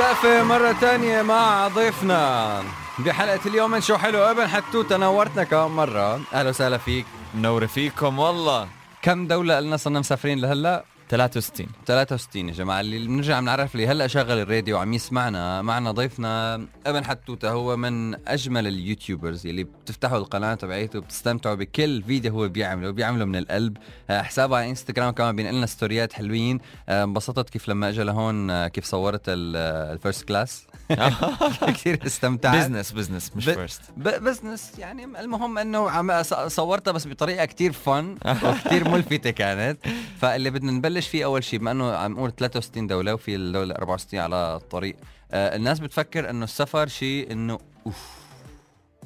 الزقفة مرة تانية مع ضيفنا. بحلقة اليوم من شو حلو أبن حتوتة نورتنا كم مرة. أهلا وسهلا فيك. منورة فيكم والله. كم دولة قلنا صرنا مسافرين لهلا؟ 63 63 يا جماعة. اللي بنرجع بنعرف اللي هلا شغل الراديو وعم يسمعنا. معنا ضيفنا أبن حتوتة هو من أجمل اليوتيوبرز اللي بتفتحوا القناة تبعيته وبتستمتعوا بكل فيديو هو بيعمله بيعمله من القلب. آه، حسابه على إنستغرام كمان بينقل لنا ستوريات حلوين. آه، انبسطت كيف لما اجى لهون آه، كيف صورت ال first class كثير استمتعت. business business مش first business يعني المهم إنه صورتها بس بطريقة كتير فن وكتير ملفتة كانت. فاللي بدنا نبلش فيه أول شيء؟ بما إنه عم نقول 63 دولة وفي الدولة 64 على الطريق آه الناس بتفكر إنه السفر شيء إنه أوف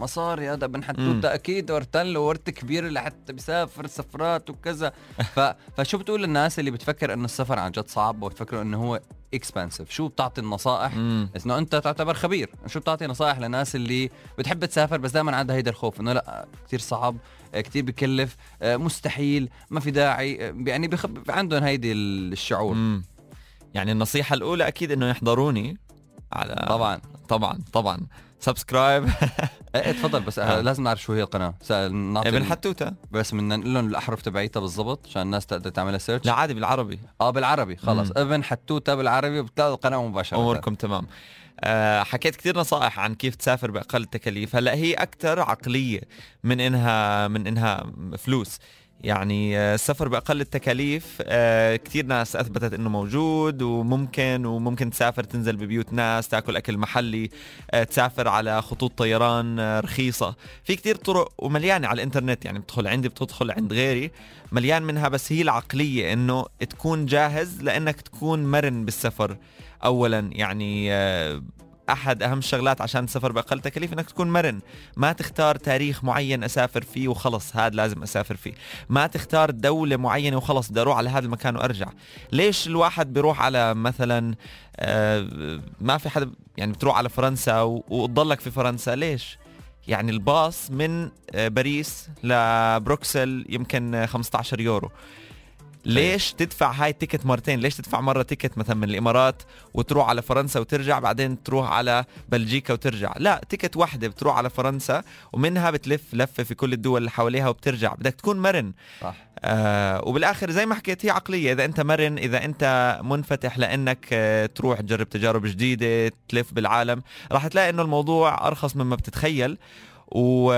مصاري هذا. حتوته أكيد ورتن له ورث كبير لحتى بيسافر سفرات وكذا. ف... فشو بتقول للناس اللي بتفكر إنه السفر عن جد صعب وبتفكروا إنه هو expensive شو بتعطي النصائح؟ انه إنت تعتبر خبير شو بتعطي نصائح للناس اللي بتحب تسافر بس دائما عندها هيدا الخوف إنه لا كثير صعب. كثير بكلف آه، مستحيل ما في داعي آه، يعني بخلق عندهم هيدي الشعور. مم. يعني النصيحة الأولى أكيد إنه يحضروني على طبعا. طبعا طبعا. subscribe إيه تفضل بس آه. آه. لازم نعرف شو هي القناة. نعطي ابن ال- حتوتة بس بدنا نقول لهم الأحرف تبعيتها بالضبط عشان الناس تقدر تعملها سيرش لا عادي بالعربي. آه بالعربي خلص. إبن حتوتة بالعربي وبتلاقوا القناة مباشرة. أموركم تمام. آه حكيت كثير نصائح عن كيف تسافر بأقل تكاليف. هلأ هي أكثر عقلية من إنها من إنها فلوس. يعني آه، السفر بأقل التكاليف آه كثير ناس أثبتت إنه موجود وممكن وممكن تسافر تنزل ببيوت ناس تأكل أكل محلي آه تسافر على خطوط طيران رخيصة. في كثير طرق ومليانة على الإنترنت يعني بتدخل عندي بتدخل عند غيري مليان منها بس هي العقلية إنه تكون جاهز لإنك تكون مرن بالسفر اولا. يعني أحد أهم الشغلات عشان تسافر باقل تكاليف إنك تكون مرن. ما تختار تاريخ معين أسافر فيه وخلص هذا لازم أسافر فيه. ما تختار دولة معينة وخلص بدي أروح على هذا المكان وأرجع. ليش الواحد بيروح على مثلا آه، ما في حدا يعني بتروح على فرنسا وتضلك في فرنسا؟ ليش؟ يعني الباص من آه، باريس لبروكسل يمكن آه، 15 يورو. ليش تدفع هاي ال ticket مرتين؟ ليش تدفع مرة ticket مثلا من الإمارات وتروح على فرنسا وترجع بعدين تروح على بلجيكا وترجع؟ لا ticket واحدة بتروح على فرنسا ومنها بتلف لفة في كل الدول اللي حواليها وبترجع. بدك تكون مرن. صح. آه وبالآخر زي ما حكيت هي عقلية. إذا أنت مرن إذا أنت منفتح لأنك آه تروح تجرب تجارب جديدة تلف بالعالم راح تلاقي إنه الموضوع أرخص مما بتتخيل. و...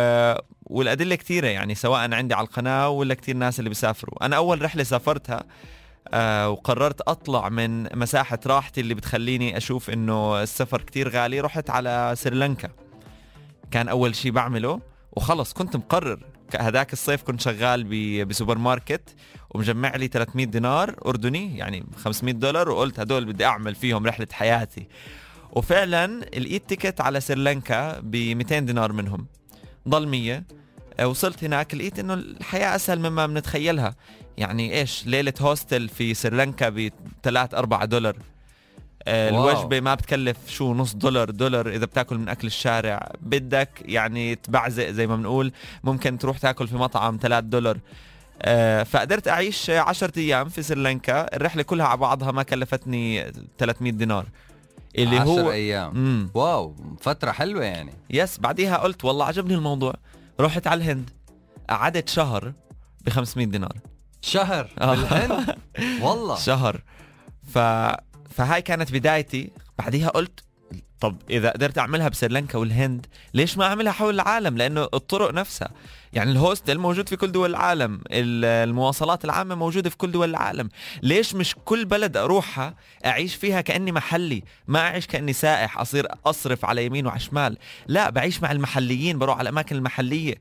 والأدلة كثيرة يعني سواء عندي على القناة ولا كثير ناس اللي بيسافروا. أنا أول رحلة سافرتها آه وقررت أطلع من مساحة راحتي اللي بتخليني أشوف إنه السفر كتير غالي رحت على سريلانكا. كان أول شيء بعمله وخلص كنت مقرر. ك- هداك الصيف كنت شغال بسوبر ماركت ومجمع لي 300 دينار أردني يعني 500 دولار وقلت هدول بدي أعمل فيهم رحلة حياتي. وفعلا لقيت ticket على سريلانكا ب 200 دينار منهم. ضل 100 آه، وصلت هناك لقيت إنه الحياة أسهل مما بنتخيلها. يعني إيش؟ ليلة hostel في سريلانكا ب 3 4 دولار. آه، wow. الوجبة ما بتكلف شو نص دولار دولار إذا بتاكل من أكل الشارع. بدك يعني تبعزق زي ما بنقول. ممكن تروح تاكل في مطعم 3 دولار. آه، فقدرت أعيش 10 أيام في سريلانكا. الرحلة كلها على بعضها ما كلفتني 300 دينار. اللي عشر هو أيام. امم wow فترة حلوة يعني. yes بعديها قلت والله عجبني الموضوع. رحت على الهند. قعدت شهر ب 500 دينار. شهر آه. بالهند؟ والله. شهر. ف... فهاي كانت بدايتي. بعديها قلت طب إذا قدرت أعملها بسريلانكا والهند ليش ما أعملها حول العالم؟ لأنه الطرق نفسها. يعني ال hostel موجود في كل دول العالم ال- المواصلات العامة موجودة في كل دول العالم. ليش مش كل بلد أروحها أعيش فيها كأني محلي؟ ما أعيش كأني سائح أصير أصرف على يمين وعلى شمال. لا بعيش مع المحليين بروح على الأماكن المحلية.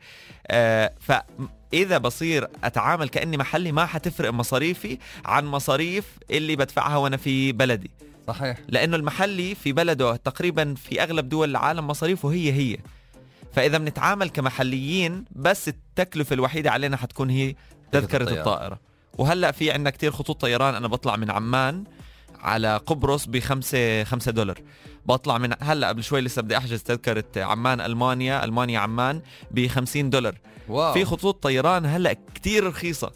آه فاذا بصير أتعامل كأني محلي ما حتفرق مصاريفي عن مصاريف اللي بدفعها وأنا في بلدي. صحيح. لأنه المحلي في بلده تقريبا في أغلب دول العالم مصاريفه هي هي. فإذا بنتعامل كمحليين بس التكلفة الوحيدة علينا حتكون هي تذكرة الطيارة. الطائرة. وهلأ في عندنا كتير خطوط طيران. أنا بطلع من عمان على قبرص بخمسة خمسة دولار. بطلع من هلأ قبل شوي لسه بدي أحجز تذكرة عمان ألمانيا ألمانيا عمان ب 50 دولار. wow. في خطوط طيران هلأ كتير رخيصة.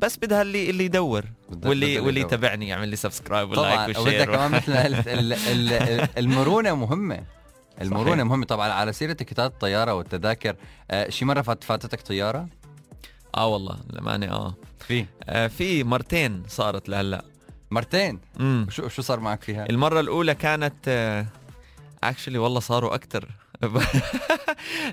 بس بدها اللي اللي يدور واللي واللي. يتابعني يعمل لي subscribe و like وبدها و share كمان مثل ال- ال- ال- المرونة مهمة. المرونة صحيح. مهمة. طبعا على سيرة تيكيتات الطيارة والتذاكر آه شي مرة فات فاتتك طيارة؟ آه والله لماني آه. في؟ آه، في مرتين صارت لهلأ. مرتين؟ امم شو شو صار معك فيها؟ المرة الأولى كانت actually والله صاروا أكتر.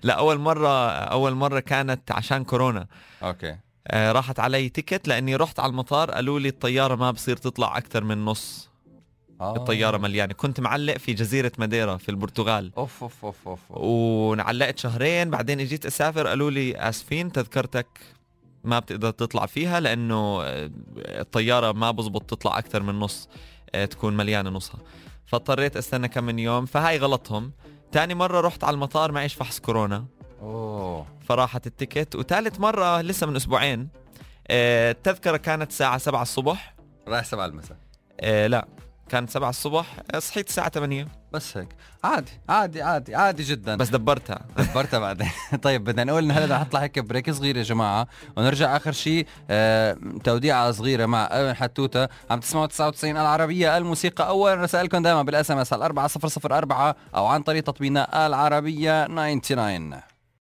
لا أول مرة أول مرة كانت عشان كورونا. okay. آه، راحت علي ticket لأني رحت على المطار قالوا لي الطيارة ما بصير تطلع أكتر من نص. آه. الطيارة مليانة. كنت معلق في جزيرة ماديرا في البرتغال. أوف أوف أوف أوف. أوف. ونعلقت شهرين بعدين اجيت أسافر قالوا لي آسفين تذكرتك ما بتقدر تطلع فيها لأنه آه، الطيارة ما بزبط تطلع أكثر من نص آه، تكون مليانة نصها. فاضطريت أستنى كم من يوم فهاي غلطهم. تاني مرة رحت على المطار معيش فحص كورونا أوه. فراحت ال ticket. وثالث مرة لسه من أسبوعين آه، التذكرة كانت الساعة 7 الصبح. رايح سبعة المساء. آه، لا كانت 7 الصبح آه، صحيت الساعة 8 بس هيك. عادي عادي عادي عادي جدا. بس دبرتها. دبرتها بعدين. طيب بدنا نقول ان هلا رح نطلع هيك break صغير يا جماعة. ونرجع آخر شيء آه توديعة صغيرة مع ابن حتوتة. عم تسمعوا 99 العربية الموسيقى. اولا رسائلكم دائما بال SMS على 4004 أو عن طريق تطبيقنا العربية 99